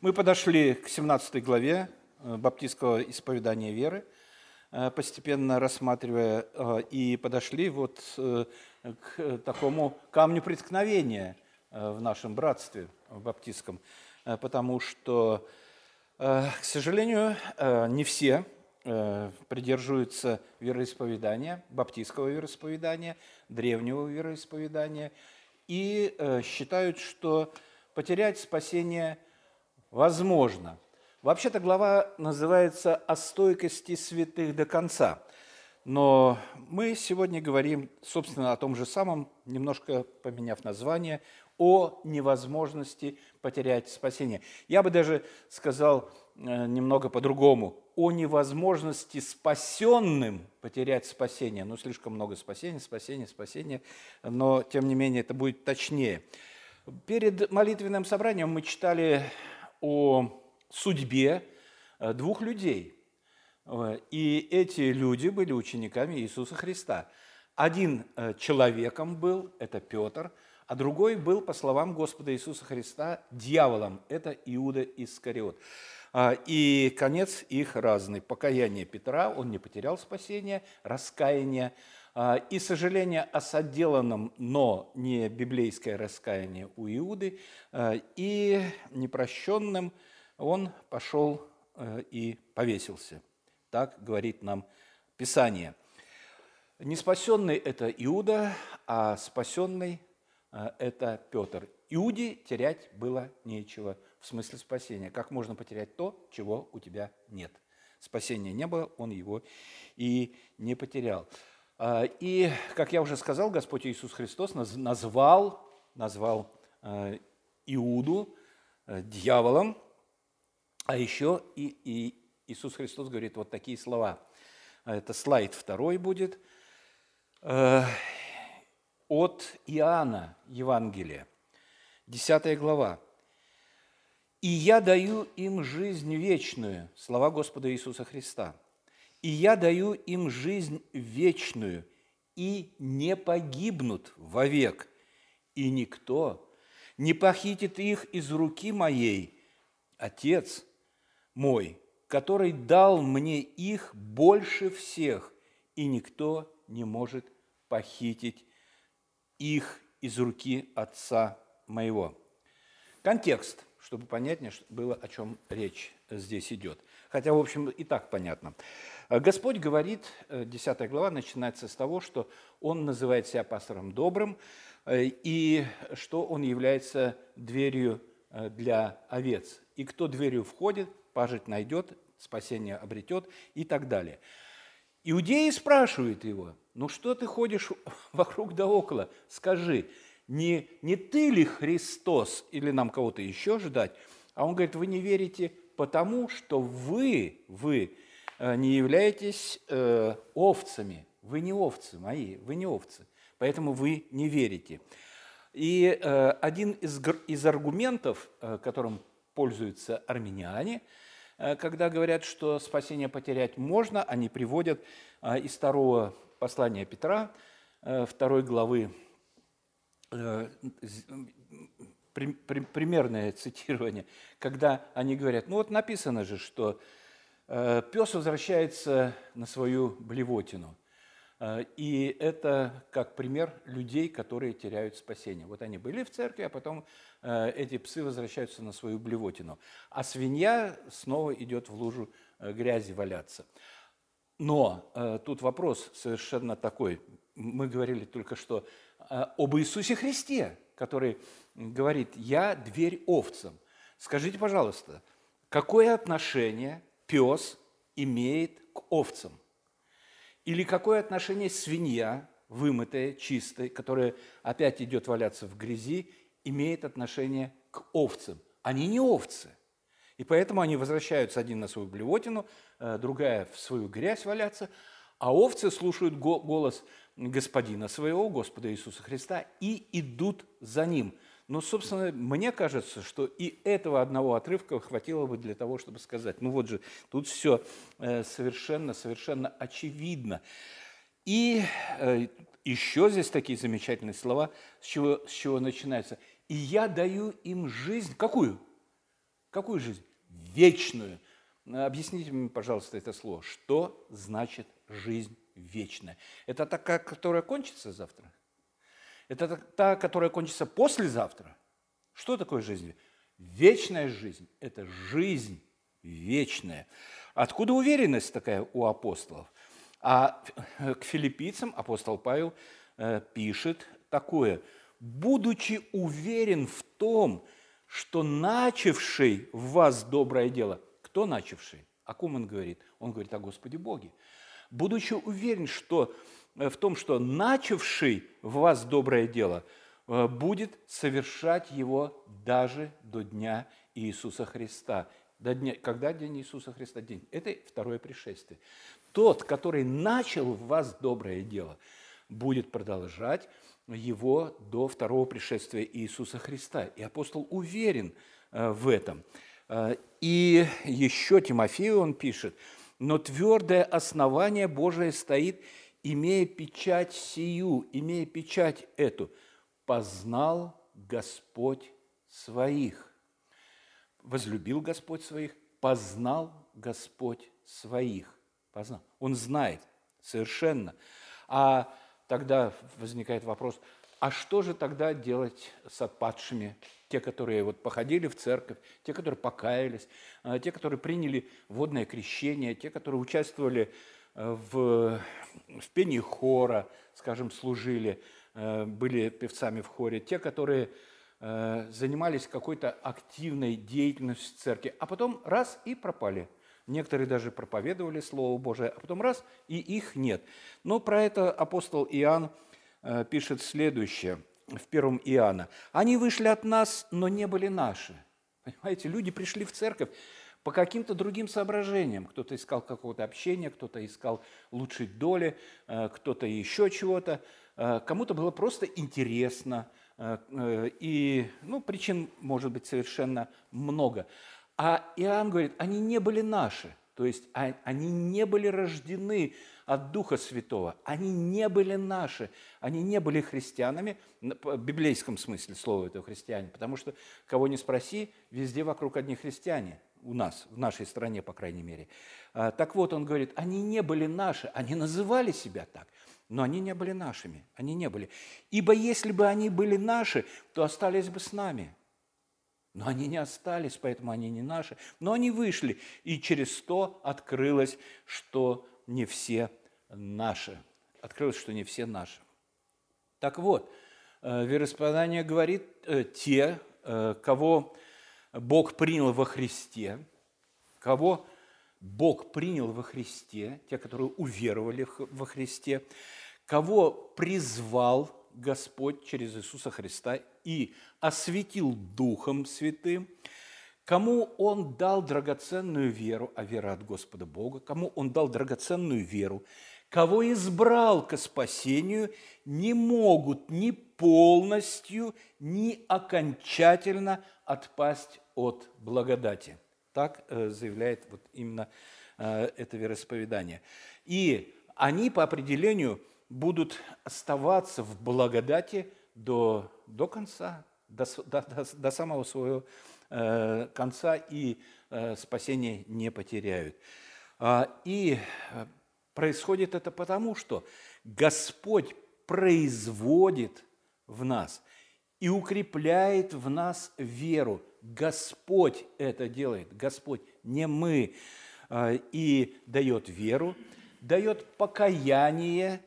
Мы подошли к 17 главе э, баптистского исповедания веры, э, постепенно рассматривая, э, и подошли вот к такому камню преткновения в нашем братстве в баптистском, потому что, к сожалению, не все придерживаются вероисповедания, баптистского вероисповедания, древнего вероисповедания, и считают, что потерять спасение – Возможно. Вообще-то глава называется «О стойкости святых до конца». Но мы сегодня говорим, собственно, о том же самом, немножко поменяв название, о невозможности потерять спасение. Я бы даже сказал э, немного по-другому, о невозможности спасенным потерять спасение. Ну, слишком много спасения, спасения, спасения, но, тем не менее, это будет точнее. Перед молитвенным собранием мы читали о судьбе э, двух людей. Э, и эти люди были учениками Иисуса Христа. Один э, человеком был, это Петр, а другой был, по словам Господа Иисуса Христа, дьяволом, это Иуда Искариот. И конец их разный. Покаяние Петра, он не потерял спасение, раскаяние, и сожаление о соделанном, но не библейское раскаяние у Иуды, и непрощенным он пошел и повесился. Так говорит нам Писание. Неспасенный – это Иуда, а спасенный – это Петр. Иуде терять было нечего в смысле спасения. Как можно потерять то, чего у тебя нет? Спасения не было, он его и не потерял. А, и, как я уже сказал, Господь Иисус Христос назвал, назвал а, Иуду а, дьяволом, а еще и, и Иисус Христос говорит вот такие слова. Это слайд второй будет. От Иоанна Евангелия, 10 глава. «И я даю им жизнь вечную» – слова Господа Иисуса Христа – и я даю им жизнь вечную, и не погибнут вовек, и никто не похитит их из руки моей. Отец мой, который дал мне их больше всех, и никто не может похитить их из руки Отца моего. Контекст, чтобы понятнее было, о чем речь здесь идет. Хотя, в общем, и так понятно. А Господь говорит, 10 э, глава начинается с того, что Он называет себя пастором добрым, э, и что Он является дверью э, для овец. И кто дверью входит, пажить найдет, спасение обретет и так далее. Иудеи спрашивают его, ну что ты ходишь вокруг да около, скажи, не, не ты ли Христос или нам кого-то еще ждать? А он говорит, вы не верите потому, что вы, вы не являетесь э, овцами. Вы не овцы мои, вы не овцы. Поэтому вы не верите. И э, один из, из аргументов, которым пользуются армяне, когда говорят, что спасение потерять можно, они приводят из второго послания Петра, второй главы, примерное цитирование, когда они говорят, ну вот написано же, что Э, Пес возвращается на свою блевотину. Э, и это как пример людей, которые теряют спасение. Вот они были в церкви, а потом э, эти псы возвращаются на свою блевотину. А свинья снова идет в лужу грязи валяться. Но тут вопрос совершенно такой. Мы говорили только что об Иисусе Христе, который говорит, я дверь овцам. Скажите, пожалуйста, какое отношение пес имеет к овцам? Или какое отношение свинья, вымытая, чистая, которая опять идет валяться в грязи, имеет отношение к овцам? Они не овцы. И поэтому они возвращаются один на свою блевотину, э, другая в свою грязь валяться, а овцы слушают голос Господина своего, Господа Иисуса Христа, и идут за Ним – но, собственно, мне кажется, что и этого одного отрывка хватило бы для того, чтобы сказать, ну вот же, тут все э, совершенно, совершенно очевидно. И э, еще здесь такие замечательные слова, с чего, с чего начинается. «И я даю им жизнь». Какую? Какую жизнь? Вечную. Объясните мне, пожалуйста, это слово. Что значит жизнь вечная? Это такая, которая кончится завтра? Это та, которая кончится послезавтра? Что такое жизнь? Вечная жизнь – это жизнь вечная. Откуда уверенность такая у апостолов? А к филиппийцам апостол Павел э, пишет такое. «Будучи уверен в том, что начавший в вас доброе дело». Кто начавший? О ком он говорит? Он говорит о Господе Боге. «Будучи уверен что, в том, что начавший в вас доброе дело э, будет совершать его даже до дня Иисуса Христа». До дня, когда день Иисуса Христа? День. Это второе пришествие. Тот, который начал в вас доброе дело, будет продолжать его до второго пришествия Иисуса Христа. И апостол уверен э, в этом. Э, и еще Тимофею он пишет, «Но твердое основание Божие стоит, имея печать сию, имея печать эту, познал Господь своих». Возлюбил Господь своих, познал Господь своих. Познал. Он знает совершенно. А тогда возникает вопрос, а что же тогда делать с отпадшими? Те, которые вот походили в церковь, те, которые покаялись, а, те, которые приняли водное крещение, те, которые участвовали в, в пении хора, скажем, служили, э, были певцами в хоре, те, которые э, занимались какой-то активной деятельностью в церкви, а потом раз и пропали – Некоторые даже проповедовали Слово Божие, а потом раз, и их нет. Но про это апостол Иоанн э, пишет следующее в первом Иоанна. «Они вышли от нас, но не были наши». Понимаете, люди пришли в церковь по каким-то другим соображениям. Кто-то искал какого-то общения, кто-то искал лучшей доли, э, кто-то еще чего-то. Э, кому-то было просто интересно. И ну, причин может быть совершенно много. А Иоанн говорит, они не были наши, то есть а, они не были рождены от Духа Святого, они не были наши, они не были христианами, в библейском смысле слова этого христиане, потому что кого не спроси, везде вокруг одни христиане, у нас, в нашей стране, по крайней мере. А, так вот, он говорит, они не были наши, они называли себя так, но они не были нашими, они не были. Ибо если бы они были наши, то остались бы с нами. Но они не остались, поэтому они не наши. Но они вышли, и через то открылось, что не все наши. Открылось, что не все наши. Так вот, э, вероисповедание говорит, э, те, э, кого Бог принял во Христе, кого? Бог принял во Христе, те, которые уверовали во Христе, кого призвал Господь через Иисуса Христа и осветил Духом Святым, кому Он дал драгоценную веру, а вера от Господа Бога, кому Он дал драгоценную веру, кого избрал ко спасению, не могут ни полностью, ни окончательно отпасть от благодати. Так э, заявляет вот именно э, это вероисповедание. И они по определению будут оставаться в благодати до, до конца, до, до, до самого своего э, конца и э, спасения не потеряют. А, и происходит это потому, что Господь производит в нас и укрепляет в нас веру. Господь это делает, Господь, не мы, а, и дает веру, дает покаяние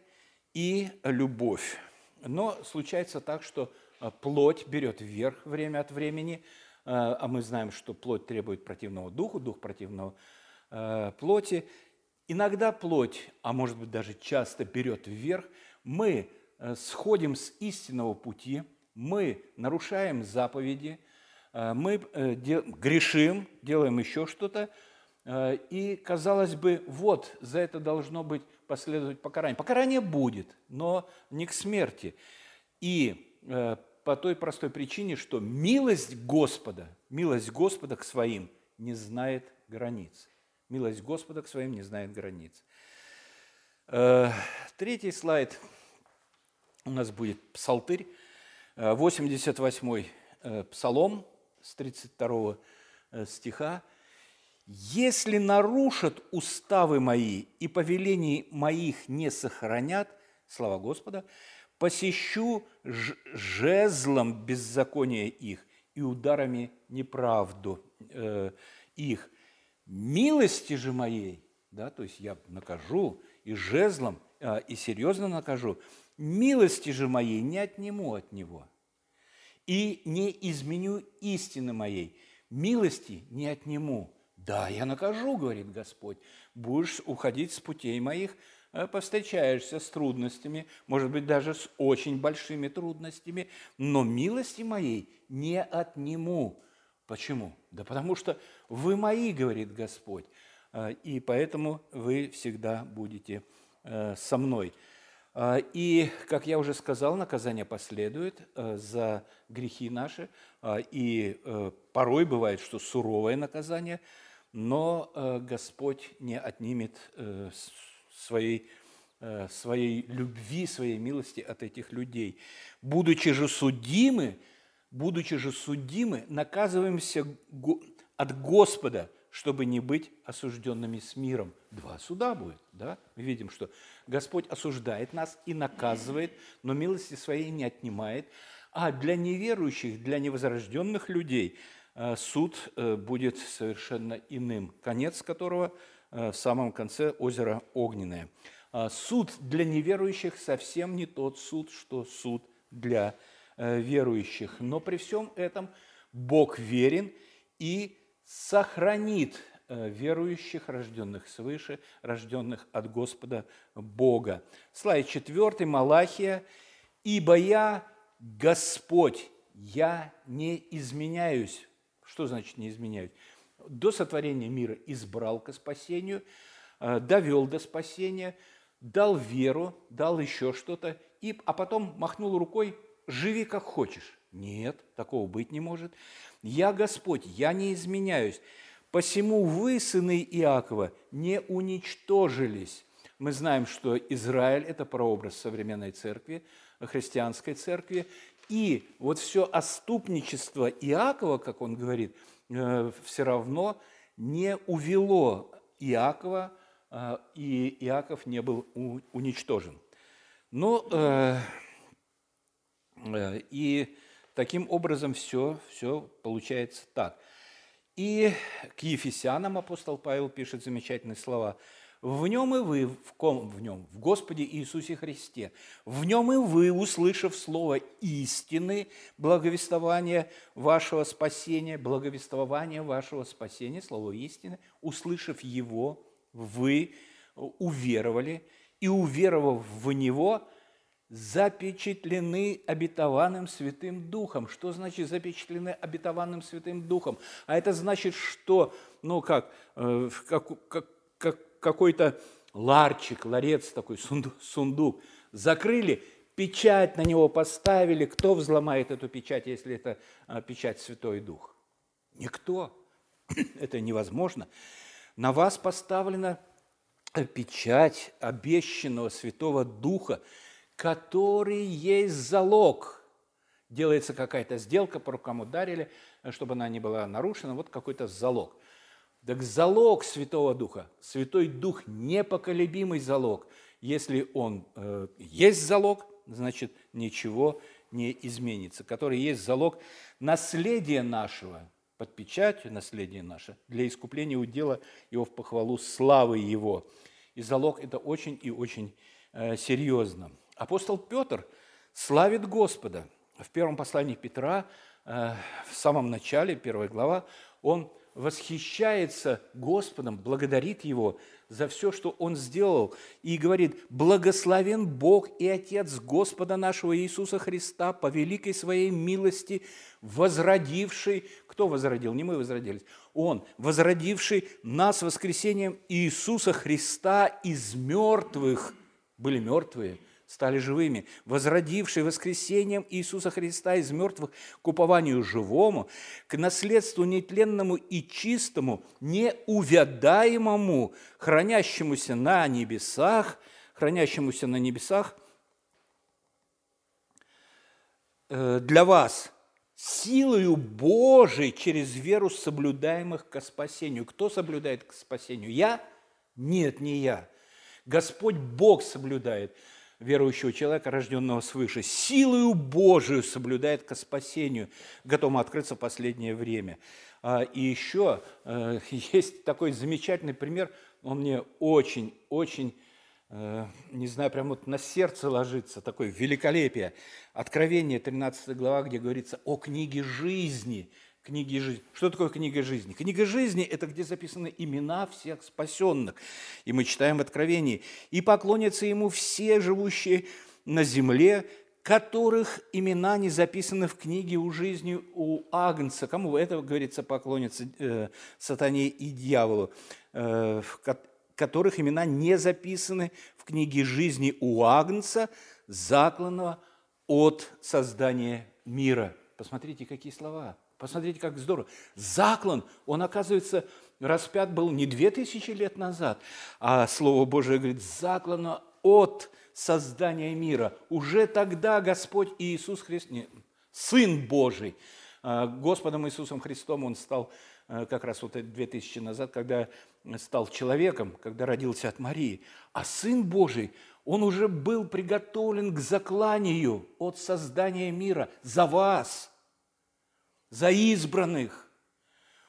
и любовь. Но случается так, что а, плоть берет вверх время от времени, а, а мы знаем, что плоть требует противного духу, дух противного плоти. Иногда плоть, а может быть даже часто берет вверх, мы сходим с истинного пути, мы нарушаем заповеди, мы э, грешим, делаем еще что-то, и, казалось бы, вот, за это должно быть последовать покарание. Покарание будет, но не к смерти. И э, по той простой причине, что милость Господа, милость Господа к своим не знает границ. Милость Господа к своим не знает границ. Э, третий слайд у нас будет псалтырь, 88-й э, псалом с 32 э, стиха. «Если нарушат уставы мои и повелений моих не сохранят, слава Господа, посещу жезлом беззакония их и ударами неправду э, их. Милости же моей, да, то есть я накажу и жезлом, э, и серьезно накажу, милости же моей не отниму от него, и не изменю истины моей, милости не отниму. Да, я накажу, говорит Господь, будешь уходить с путей моих, э, повстречаешься с трудностями, может быть, даже с очень большими трудностями, но милости моей не отниму. Почему? Да потому что вы мои, говорит Господь, э, и поэтому вы всегда будете э, со мной. И, как я уже сказал, наказание последует за грехи наши, и порой бывает, что суровое наказание – но э, Господь не отнимет э, своей, э, своей любви, своей милости от этих людей. Будучи же судимы, будучи же судимы, наказываемся от Господа, чтобы не быть осужденными с миром. Два суда будет, да? Мы видим, что Господь осуждает нас и наказывает, но милости своей не отнимает. А для неверующих, для невозрожденных людей – Э, суд э, будет совершенно иным, конец которого э, в самом конце озера Огненное. А суд для неверующих совсем не тот суд, что суд для верующих. Но при всем этом Бог верен и сохранит верующих, рожденных свыше, рожденных от Господа Бога. Слайд 4, Малахия. «Ибо я Господь, я не изменяюсь, что значит не изменяют? До сотворения мира избрал к спасению, э, довел до спасения, дал веру, дал еще что-то, и, а потом махнул рукой, живи как хочешь. Нет, такого быть не может. Я Господь, я не изменяюсь. Посему вы, сыны Иакова, не уничтожились. Мы знаем, что Израиль – это прообраз современной церкви, христианской церкви, и вот все оступничество Иакова, как он говорит, э, все равно не увело Иакова, э, и Иаков не был уничтожен. Но э, и таким образом все, все получается так. И к Ефесянам апостол Павел пишет замечательные слова – в нем и вы, в ком в нем? В Господе Иисусе Христе. В нем и вы, услышав слово истины, благовествование вашего спасения, благовествование вашего спасения, слово истины, услышав его, вы уверовали, и уверовав в него, запечатлены обетованным Святым Духом. Что значит запечатлены обетованным Святым Духом? А это значит, что, ну как, э, как, как, как какой-то ларчик, ларец такой, сундук, закрыли, печать на него поставили. Кто взломает эту печать, если это а, печать Святой Дух? Никто. Это невозможно. На вас поставлена печать обещанного Святого Духа, который есть залог. Делается какая-то сделка, по рукам ударили, чтобы она не была нарушена, вот какой-то залог. Так залог Святого Духа, Святой Дух – непоколебимый залог. Если он э, есть залог, значит, ничего не изменится. Который есть залог наследия нашего, под печатью наследия наше, для искупления удела его в похвалу славы его. И залог – это очень и очень э, серьезно. Апостол Петр славит Господа. В первом послании Петра, э, в самом начале, первая глава, он восхищается Господом, благодарит Его за все, что Он сделал, и говорит, «Благословен Бог и Отец Господа нашего Иисуса Христа по великой Своей милости, возродивший...» Кто возродил? Не мы возродились. Он, возродивший нас воскресением Иисуса Христа из мертвых. Были мертвые – стали живыми, возродивший воскресением Иисуса Христа из мертвых к упованию живому, к наследству нетленному и чистому, неувядаемому, хранящемуся на небесах, хранящемуся на небесах, э, для вас, силою Божией через веру соблюдаемых к спасению. Кто соблюдает к спасению? Я? Нет, не я. Господь Бог соблюдает верующего человека, рожденного свыше. Силою Божию соблюдает к спасению, готовым открыться в последнее время. А, и еще э, есть такой замечательный пример, он мне очень-очень Э, не знаю, прям вот на сердце ложится, такое великолепие. Откровение, 13 глава, где говорится о книге жизни. Книги жизни. Что такое книга жизни? Книга жизни – это где записаны имена всех спасенных. И мы читаем в Откровении. «И поклонятся ему все живущие на земле, которых имена не записаны в книге у жизни у Агнца». Кому это, говорится, поклонятся э, сатане и дьяволу, э, которых имена не записаны в книге жизни у Агнца, закланного от создания мира. Посмотрите, какие слова. Посмотрите, как здорово. Заклан, он, оказывается, распят был не две тысячи лет назад, а Слово Божие говорит, заклано от создания мира. Уже тогда Господь Иисус Христос, Сын Божий, а, Господом Иисусом Христом Он стал Э, как раз вот две тысячи назад, когда стал человеком, когда родился от Марии. А Сын Божий, Он уже был приготовлен к закланию от создания мира за вас, за избранных.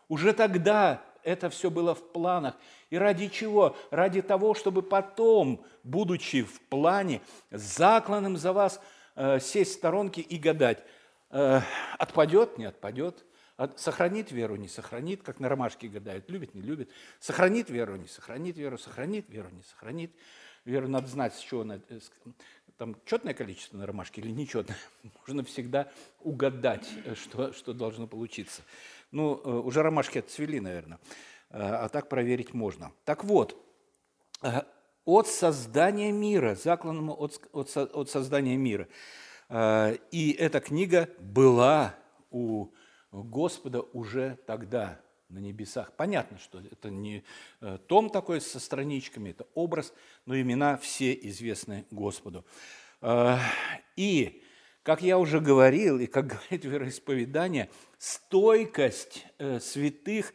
Уже тогда это все было в планах. И ради чего? Ради того, чтобы потом, будучи в плане, закланным за вас, э, сесть в сторонке и гадать, э, отпадет, не отпадет – Сохранит веру, не сохранит, как на ромашке гадают, любит, не любит. Сохранит веру, не сохранит веру, сохранит веру, не сохранит. Веру надо знать, с чего э, там четное количество на ромашке или нечетное. Можно всегда угадать, э, что, что должно получиться. Ну, э, уже ромашки отцвели, наверное, а так проверить можно. Так вот, от создания мира, закланному от, от, от создания мира. И эта книга была у Господа уже тогда на небесах. Понятно, что это не э, том такой со страничками, это образ, но имена все известны Господу. Э, и, как я уже говорил, и как говорит вероисповедание, стойкость э, святых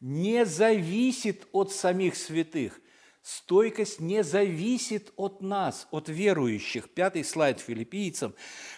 не зависит от самих святых. Стойкость не зависит от нас, от верующих. Пятый слайд филиппийцам.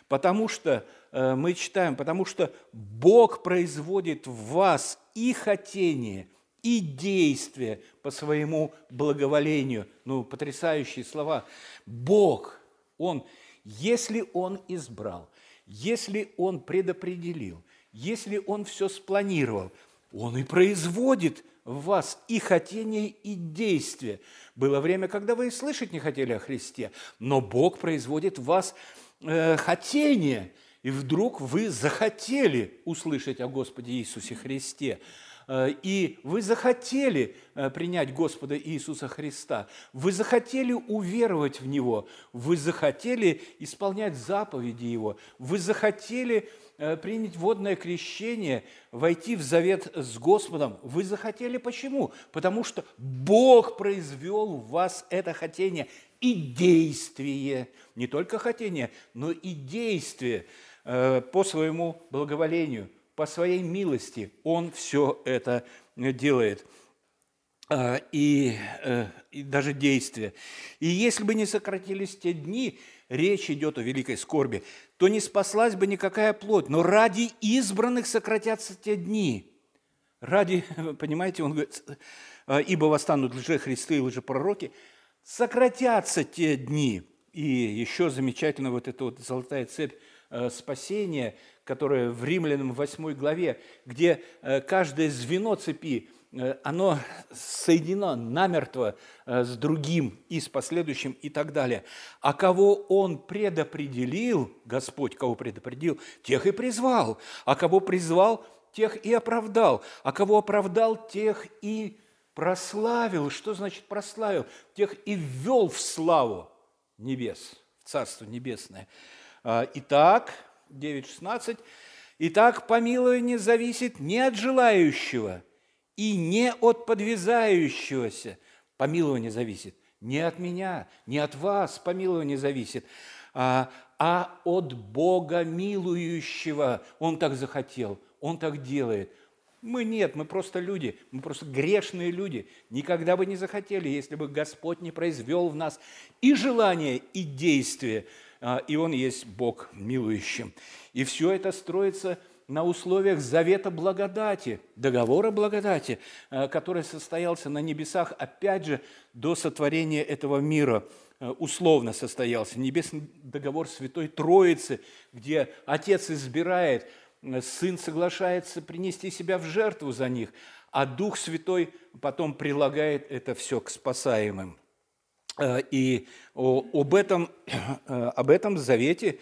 Потому что мы читаем, потому что Бог производит в вас и хотение, и действие по своему благоволению. Ну, потрясающие слова. Бог, Он, если Он избрал, если Он предопределил, если Он все спланировал, Он и производит в вас и хотение, и действие. Было время, когда вы и слышать не хотели о Христе, но Бог производит в вас э, хотение – и вдруг вы захотели услышать о Господе Иисусе Христе, э, и вы захотели э, принять Господа Иисуса Христа, вы захотели уверовать в Него, вы захотели исполнять заповеди Его, вы захотели э, принять водное крещение, войти в завет с Господом. Вы захотели почему? Потому что Бог произвел в вас это хотение и действие. Не только хотение, но и действие – по своему благоволению, по своей милости Он все это делает. Э, и, э, и даже действия. И если бы не сократились те дни, речь идет о великой скорби, то не спаслась бы никакая плоть. Но ради избранных сократятся те дни. Ради, понимаете, он говорит, ибо восстанут лжехристы и лжепророки, сократятся те дни. И еще замечательно вот эта вот золотая цепь Э, спасения, которое в Римлянам 8 главе, где э, каждое звено цепи, э, оно соединено намертво с другим и с последующим и так далее. А кого Он предопределил, Господь кого предопределил, тех и призвал. А кого призвал, тех и оправдал. А кого оправдал, тех и прославил. Что значит прославил? Тех и ввел в славу небес, в Царство Небесное. А, итак, 9.16. Итак, помилование зависит не от желающего и не от подвязающегося. Помилование зависит не от меня, не от вас помилование зависит, а а от Бога милующего. Он так захотел, Он так делает. Мы нет, мы просто люди, мы просто грешные люди. Никогда бы не захотели, если бы Господь не произвел в нас и желание, и действие. А, и Он есть Бог милующим. И все это строится на условиях завета благодати, договора благодати, а, который состоялся на небесах, опять же, до сотворения этого мира – Э, условно состоялся, небесный договор Святой Троицы, где Отец избирает, Сын соглашается принести себя в жертву за них, а Дух Святой потом прилагает это все к спасаемым. Э, и об этом, об этом завете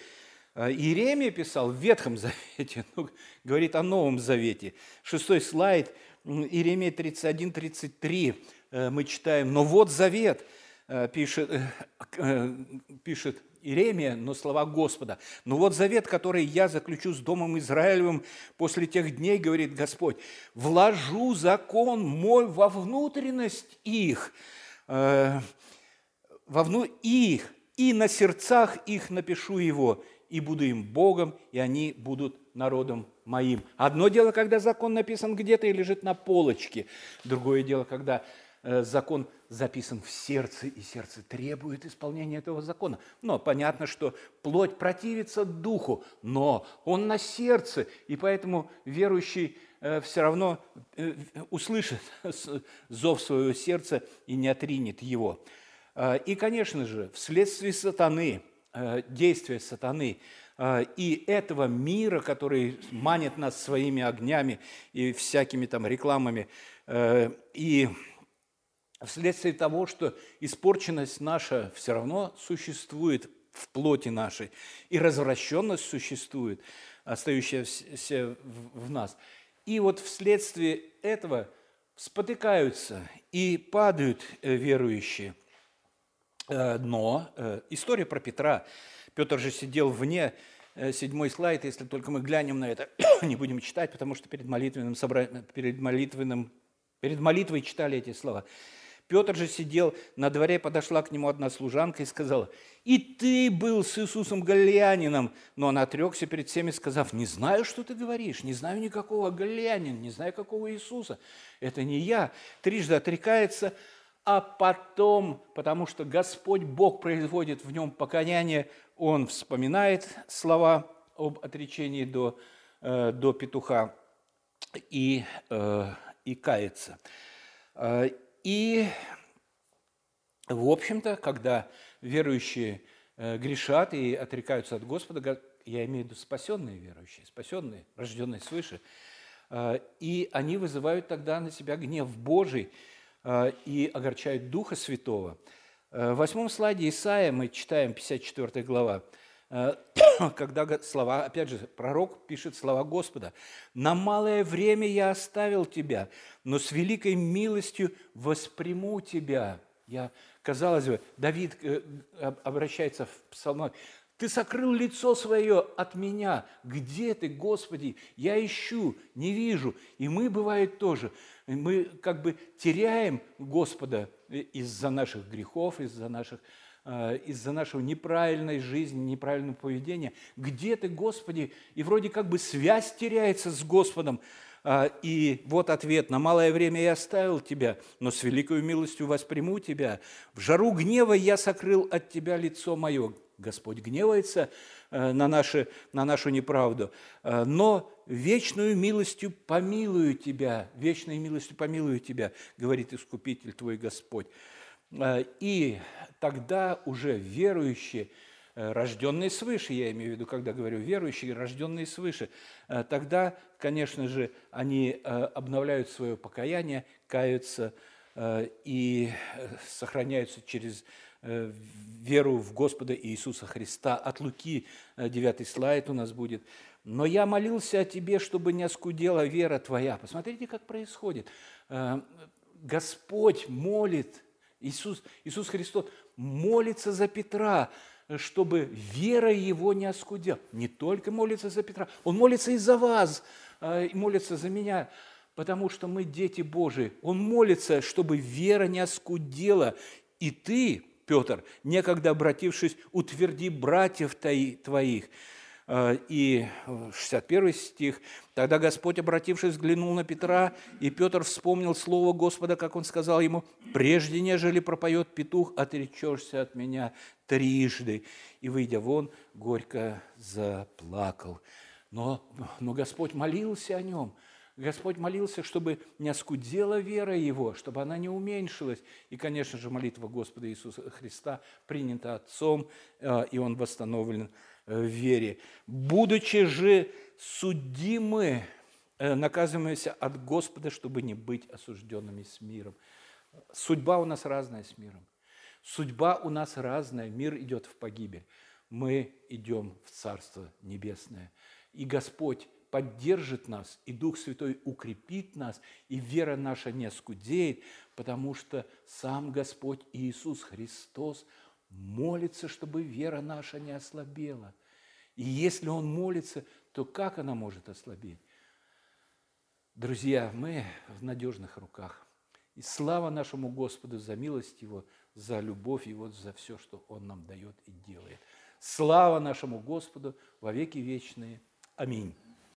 Иеремия писал в Ветхом Завете, ну, говорит о Новом Завете. Шестой слайд, Иеремия 31-33, мы читаем, «Но вот завет, Э, пишет, э, э, пишет Иеремия, но слова Господа. «Но вот завет, который я заключу с Домом Израилевым после тех дней, говорит Господь, вложу закон мой во внутренность их, во вну их, и на сердцах их напишу его, и буду им Богом, и они будут народом моим». Одно дело, когда закон написан где-то и лежит на полочке. Другое дело, когда закон записан в сердце, и сердце требует исполнения этого закона. Но понятно, что плоть противится духу, но он на сердце, и поэтому верующий э, все равно э, услышит зов своего сердца и не отринет его. Э, и, конечно же, вследствие сатаны, действия сатаны и этого мира, который манит нас своими огнями и всякими там рекламами, и вследствие того, что испорченность наша все равно существует в плоти нашей, и развращенность существует, остающаяся в нас. И вот вследствие этого спотыкаются и падают э, верующие. Э, но э, история про Петра. Петр же сидел вне, седьмой слайд, если только мы глянем на это, не будем читать, потому что перед молитвенным, собранием, перед молитвенным, перед молитвой читали эти слова. Петр же сидел на дворе, подошла к нему одна служанка и сказала, «И ты был с Иисусом Галилеянином». Но он отрекся перед всеми, сказав, «Не знаю, что ты говоришь, не знаю никакого Галилеянина, не знаю какого Иисуса. Это не я». Трижды отрекается, а потом, потому что Господь Бог производит в нем покаяние, он вспоминает слова об отречении до, э, до петуха и, э, и кается. Э, и, в общем-то, когда верующие грешат и отрекаются от Господа, я имею в виду спасенные верующие, спасенные, рожденные свыше, и они вызывают тогда на себя гнев Божий и огорчают Духа Святого. В восьмом слайде Исаия мы читаем 54 глава – Э, когда слова, опять же, пророк пишет слова Господа. «На малое время я оставил тебя, но с великой милостью восприму тебя». Я, казалось бы, Давид э, обращается в псалмах, ты сокрыл лицо свое от меня. Где ты, Господи? Я ищу, не вижу. И мы, бывает, тоже. Мы как бы теряем Господа из-за наших грехов, из-за наших Э, из-за нашего неправильной жизни, неправильного поведения. Где ты, Господи? И вроде как бы связь теряется с Господом. Э, и вот ответ. На малое время я оставил тебя, но с великой милостью восприму тебя. В жару гнева я сокрыл от тебя лицо мое. Господь гневается э, на, наши, на нашу неправду, но вечную милостью помилую тебя, вечной милостью помилую тебя, говорит Искупитель твой Господь. И тогда уже верующие, э, рожденные свыше, я имею в виду, когда говорю верующие, рожденные свыше, э, тогда, конечно же, они э, обновляют свое покаяние, каются и сохраняются через веру в Господа Иисуса Христа. От Луки 9 слайд у нас будет. «Но я молился о тебе, чтобы не оскудела вера твоя». Посмотрите, как происходит. Господь молит, Иисус, Иисус Христос молится за Петра, чтобы вера его не оскудела. Не только молится за Петра, он молится и за вас, молится за меня, потому что мы дети Божии. Он молится, чтобы вера не оскудела, и ты Петр, некогда обратившись, утверди братьев твоих. Э, и 61 стих. Тогда Господь, обратившись, взглянул на Петра, и Петр вспомнил слово Господа, как он сказал ему, «Прежде, нежели пропоет петух, отречешься от меня трижды». И, выйдя вон, горько заплакал. Но, но Господь молился о нем – Господь молился, чтобы не оскудела вера его, чтобы она не уменьшилась. И, конечно же, молитва Господа Иисуса Христа принята Отцом, э, и он восстановлен в вере. Будучи же судимы, э, наказываемся от Господа, чтобы не быть осужденными с миром. Судьба у нас разная с миром. Судьба у нас разная. Мир идет в погибель. Мы идем в Царство Небесное. И Господь поддержит нас, и Дух Святой укрепит нас, и вера наша не скудеет, потому что сам Господь Иисус Христос молится, чтобы вера наша не ослабела. И если Он молится, то как она может ослабеть? Друзья, мы в надежных руках. И слава нашему Господу за милость Его, за любовь Его, за все, что Он нам дает и делает. Слава нашему Господу во веки вечные. Аминь.